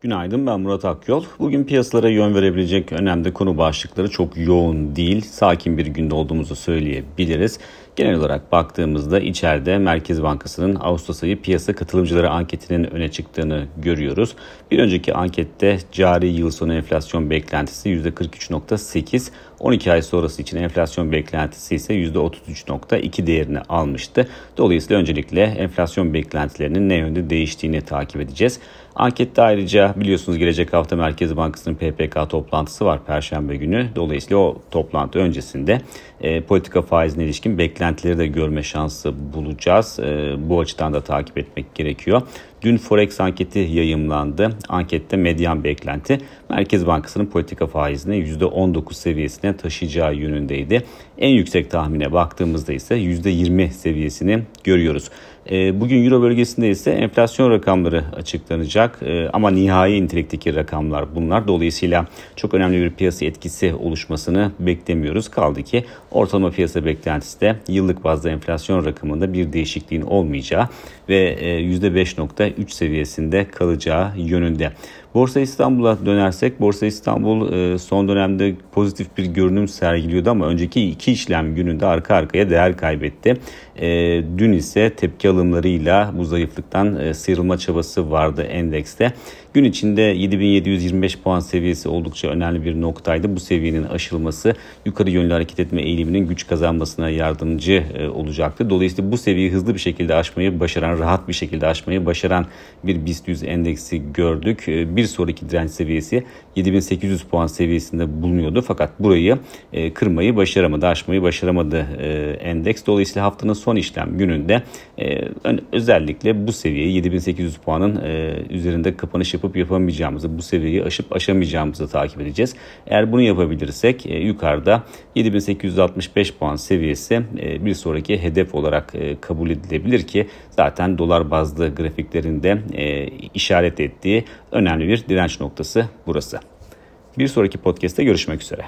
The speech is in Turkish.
Günaydın ben Murat Akyol. Bugün piyasalara yön verebilecek önemli konu başlıkları çok yoğun değil. Sakin bir günde olduğumuzu söyleyebiliriz. Genel olarak baktığımızda içeride Merkez Bankası'nın Ağustos ayı piyasa katılımcıları anketinin öne çıktığını görüyoruz. Bir önceki ankette cari yıl sonu enflasyon beklentisi %43.8, 12 ay sonrası için enflasyon beklentisi ise %33.2 değerini almıştı. Dolayısıyla öncelikle enflasyon beklentilerinin ne yönde değiştiğini takip edeceğiz. Ankette ayrıca biliyorsunuz gelecek hafta Merkez Bankası'nın PPK toplantısı var Perşembe günü. Dolayısıyla o toplantı öncesinde e, politika faizine ilişkin beklentileri de görme şansı bulacağız. E, bu açıdan da takip etmek gerekiyor. Dün Forex anketi yayımlandı. Ankette medyan beklenti Merkez Bankası'nın politika faizini %19 seviyesine taşıyacağı yönündeydi. En yüksek tahmine baktığımızda ise %20 seviyesini görüyoruz. E, bugün Euro bölgesinde ise enflasyon rakamları açıklanacak e, ama nihai nitelikteki rakamlar bunlar. Dolayısıyla çok önemli bir piyasa etkisi oluşmasını beklemiyoruz. Kaldı ki ortalama piyasa beklentisi de yıllık bazda enflasyon rakamında bir değişikliğin olmayacağı ve %5.3 seviyesinde kalacağı yönünde. Borsa İstanbul'a dönersek Borsa İstanbul e, son dönemde pozitif bir görünüm sergiliyordu ama önceki iki işlem gününde arka arkaya değer kaybetti. E, dün ise tepki alımlarıyla bu zayıflıktan e, sıyrılma çabası vardı endekste. Gün içinde 7725 puan seviyesi oldukça önemli bir noktaydı. Bu seviyenin aşılması yukarı yönlü hareket etme eğiliminin güç kazanmasına yardımcı olacaktı. Dolayısıyla bu seviyeyi hızlı bir şekilde aşmayı başaran, rahat bir şekilde aşmayı başaran bir BIST 100 endeksi gördük. Bir sonraki direnç seviyesi 7800 puan seviyesinde bulunuyordu. Fakat burayı e, kırmayı başaramadı, aşmayı başaramadı e, endeks. Dolayısıyla haftanın son işlem gününde e, özellikle bu seviyeyi 7800 puanın üzerinde kapanış yapıp yapamayacağımızı, bu seviyeyi aşıp aşamayacağımızı takip edeceğiz. Eğer bunu yapabilirsek yukarıda 7865 puan seviyesi bir sonraki hedef olarak kabul edilebilir ki zaten dolar bazlı grafiklerinde işaret ettiği önemli bir direnç noktası burası. Bir sonraki podcast'te görüşmek üzere.